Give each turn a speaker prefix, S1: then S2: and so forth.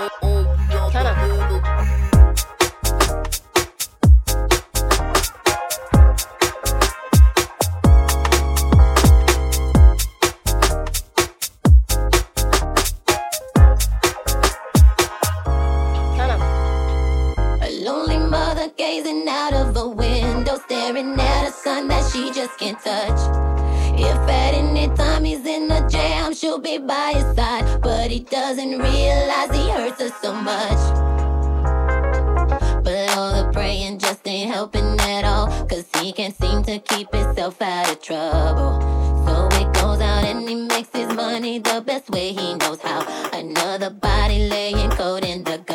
S1: a lonely mother gazing out of a window, staring at a sun that she just can't touch. If at any time he's in a jam, she'll be by his side. But he doesn't realize he hurts her so much. But all the praying just ain't helping at all. Cause he can't seem to keep himself out of trouble. So he goes out and he makes his money the best way he knows how. Another body laying cold in the.